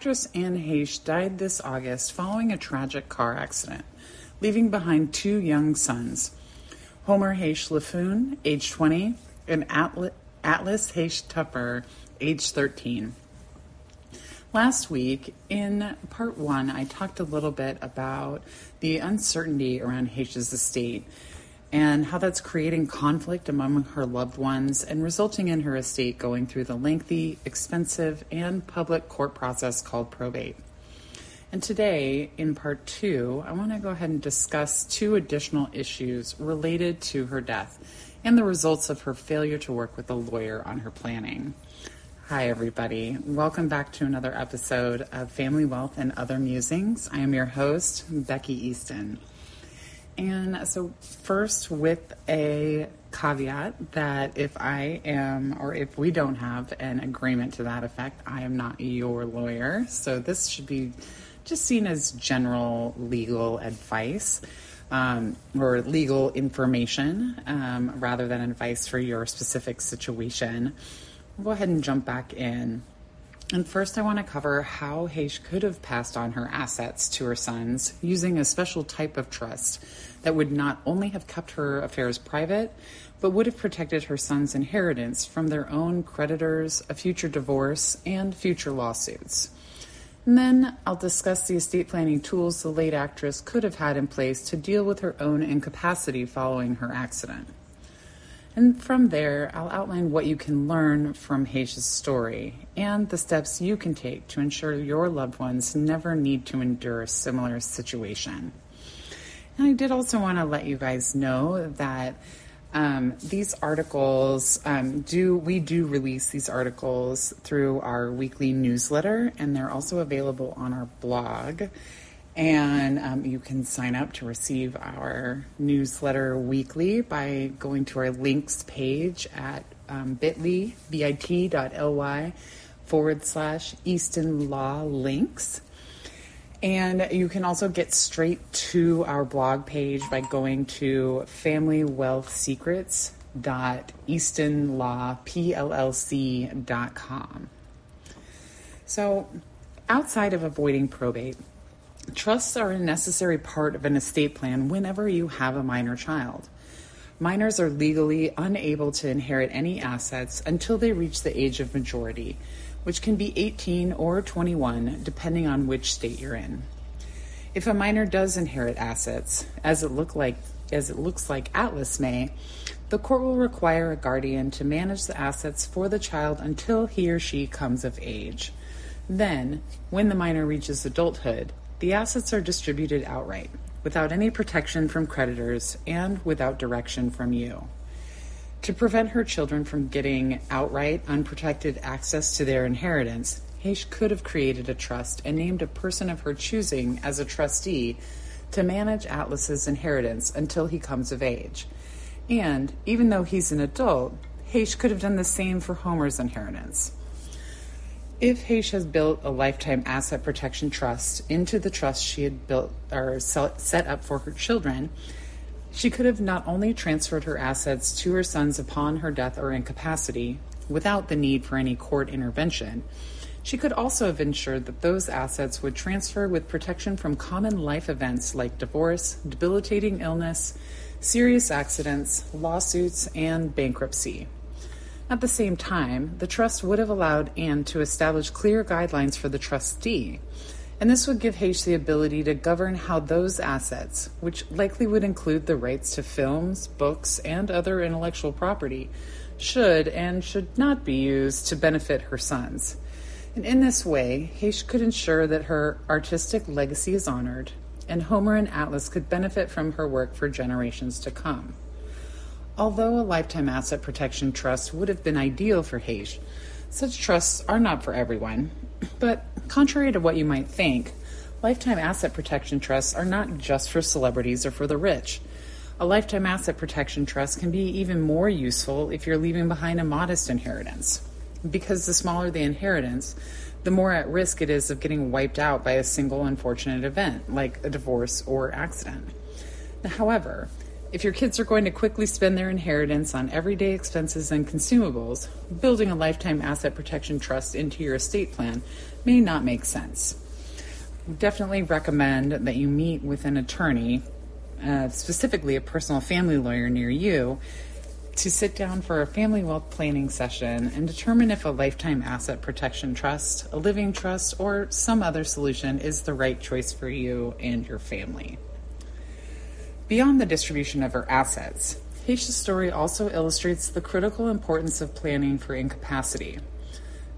Actress Anne Heche died this August following a tragic car accident, leaving behind two young sons Homer Heche Laffoon, age 20, and Atlas Heche Tupper, age 13. Last week, in part one, I talked a little bit about the uncertainty around Heche's estate and how that's creating conflict among her loved ones and resulting in her estate going through the lengthy, expensive, and public court process called probate. And today, in part two, I want to go ahead and discuss two additional issues related to her death and the results of her failure to work with a lawyer on her planning. Hi, everybody. Welcome back to another episode of Family Wealth and Other Musings. I am your host, Becky Easton. And so, first, with a caveat that if I am, or if we don't have an agreement to that effect, I am not your lawyer. So, this should be just seen as general legal advice. Um, or legal information um, rather than advice for your specific situation. We'll go ahead and jump back in. And first, I want to cover how Heche could have passed on her assets to her sons using a special type of trust that would not only have kept her affairs private, but would have protected her sons' inheritance from their own creditors, a future divorce, and future lawsuits. And then I'll discuss the estate planning tools the late actress could have had in place to deal with her own incapacity following her accident. And from there, I'll outline what you can learn from Heche's story and the steps you can take to ensure your loved ones never need to endure a similar situation. And I did also want to let you guys know that um, these articles um, do we do release these articles through our weekly newsletter, and they're also available on our blog. And um, you can sign up to receive our newsletter weekly by going to our links page at um, bit.ly, bit.ly forward slash Easton Law Links. And you can also get straight to our blog page by going to familywealthsecrets.eastonlawpllc.com. So, outside of avoiding probate, trusts are a necessary part of an estate plan whenever you have a minor child. Minors are legally unable to inherit any assets until they reach the age of majority which can be 18 or 21, depending on which state you're in. If a minor does inherit assets, as it look like as it looks like Atlas may, the court will require a guardian to manage the assets for the child until he or she comes of age. Then, when the minor reaches adulthood, the assets are distributed outright, without any protection from creditors and without direction from you. To prevent her children from getting outright unprotected access to their inheritance, Heche could have created a trust and named a person of her choosing as a trustee to manage Atlas's inheritance until he comes of age. And even though he's an adult, Heche could have done the same for Homer's inheritance. If Heche has built a lifetime asset protection trust into the trust she had built or set up for her children, she could have not only transferred her assets to her sons upon her death or incapacity without the need for any court intervention, she could also have ensured that those assets would transfer with protection from common life events like divorce, debilitating illness, serious accidents, lawsuits, and bankruptcy. At the same time, the trust would have allowed Anne to establish clear guidelines for the trustee and this would give Heche the ability to govern how those assets, which likely would include the rights to films, books, and other intellectual property, should and should not be used to benefit her sons. And in this way, Heche could ensure that her artistic legacy is honored, and Homer and Atlas could benefit from her work for generations to come. Although a lifetime asset protection trust would have been ideal for Heche, such trusts are not for everyone, but contrary to what you might think, lifetime asset protection trusts are not just for celebrities or for the rich. A lifetime asset protection trust can be even more useful if you're leaving behind a modest inheritance. Because the smaller the inheritance, the more at risk it is of getting wiped out by a single unfortunate event, like a divorce or accident. However, If your kids are going to quickly spend their inheritance on everyday expenses and consumables, building a lifetime asset protection trust into your estate plan may not make sense. We definitely recommend that you meet with an attorney, uh, specifically a personal family lawyer near you, to sit down for a family wealth planning session and determine if a lifetime asset protection trust, a living trust, or some other solution is the right choice for you and your family. Beyond the distribution of her assets, Heche's story also illustrates the critical importance of planning for incapacity.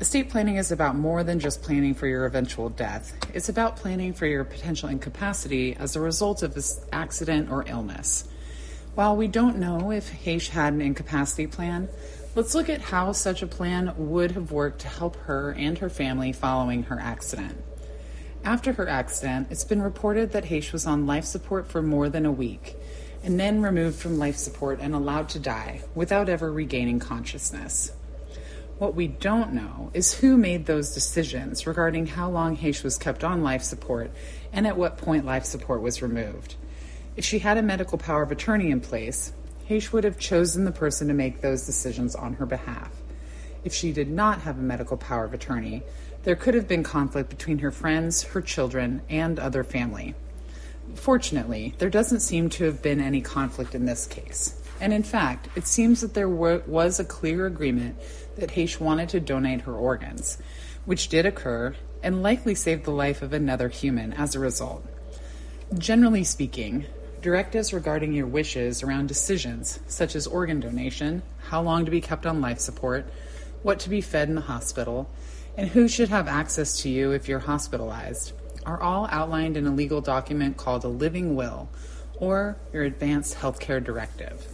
Estate planning is about more than just planning for your eventual death. It's about planning for your potential incapacity as a result of this accident or illness. While we don't know if Heche had an incapacity plan, let's look at how such a plan would have worked to help her and her family following her accident. After her accident, it's been reported that Heche was on life support for more than a week and then removed from life support and allowed to die without ever regaining consciousness. What we don't know is who made those decisions regarding how long Heche was kept on life support and at what point life support was removed. If she had a medical power of attorney in place, Heche would have chosen the person to make those decisions on her behalf. If she did not have a medical power of attorney, there could have been conflict between her friends, her children, and other family. Fortunately, there doesn't seem to have been any conflict in this case. And in fact, it seems that there was a clear agreement that Heche wanted to donate her organs, which did occur and likely saved the life of another human as a result. Generally speaking, directives regarding your wishes around decisions such as organ donation, how long to be kept on life support, what to be fed in the hospital, and who should have access to you if you're hospitalized are all outlined in a legal document called a living will or your advanced healthcare directive.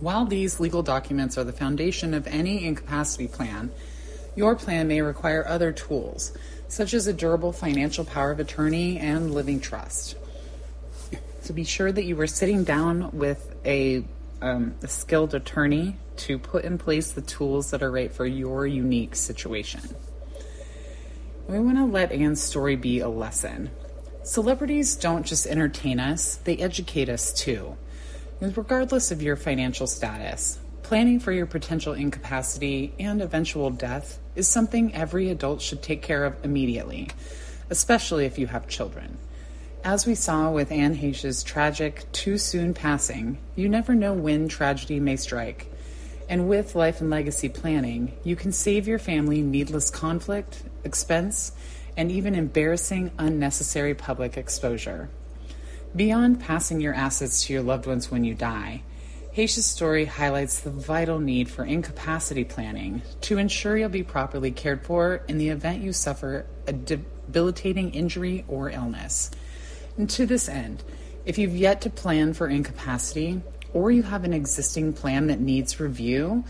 While these legal documents are the foundation of any incapacity plan, your plan may require other tools, such as a durable financial power of attorney and living trust So be sure that you are sitting down with a, um, a skilled attorney to put in place the tools that are right for your unique situation. We want to let Anne's story be a lesson. Celebrities don't just entertain us, they educate us too. Regardless of your financial status, planning for your potential incapacity and eventual death is something every adult should take care of immediately, especially if you have children. As we saw with Anne Heche's tragic, too soon passing, you never know when tragedy may strike. And with life and legacy planning, you can save your family needless conflict, expense, and even embarrassing, unnecessary public exposure. Beyond passing your assets to your loved ones when you die, Heche's story highlights the vital need for incapacity planning to ensure you'll be properly cared for in the event you suffer a debilitating injury or illness. And to this end, if you've yet to plan for incapacity or you have an existing plan that needs review,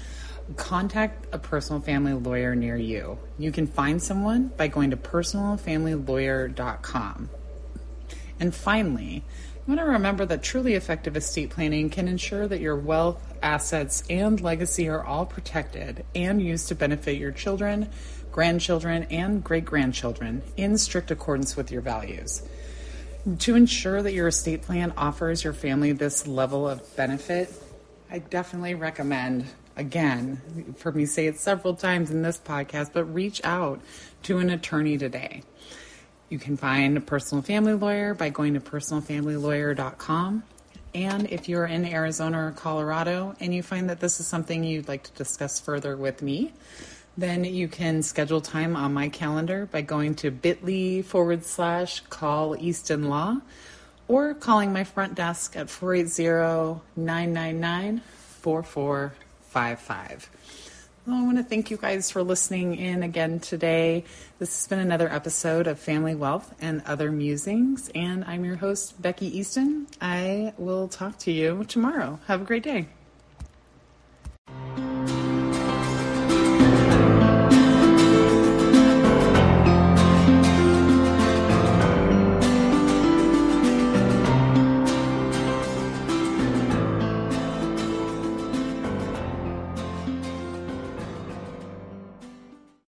contact a personal family lawyer near you. You can find someone by going to personalfamilylawyer.com. And finally, you want to remember that truly effective estate planning can ensure that your wealth, assets, and legacy are all protected and used to benefit your children, grandchildren, and great grandchildren in strict accordance with your values. To ensure that your estate plan offers your family this level of benefit, I definitely recommend, again, for me say it several times in this podcast, but reach out to an attorney today. You can find a personal family lawyer by going to personalfamilylawyer.com. And if you're in Arizona or Colorado and you find that this is something you'd like to discuss further with me, then you can schedule time on my calendar by going to bit.ly forward slash call Easton Law or calling my front desk at 480 999 4455. I want to thank you guys for listening in again today. This has been another episode of Family Wealth and Other Musings, and I'm your host, Becky Easton. I will talk to you tomorrow. Have a great day.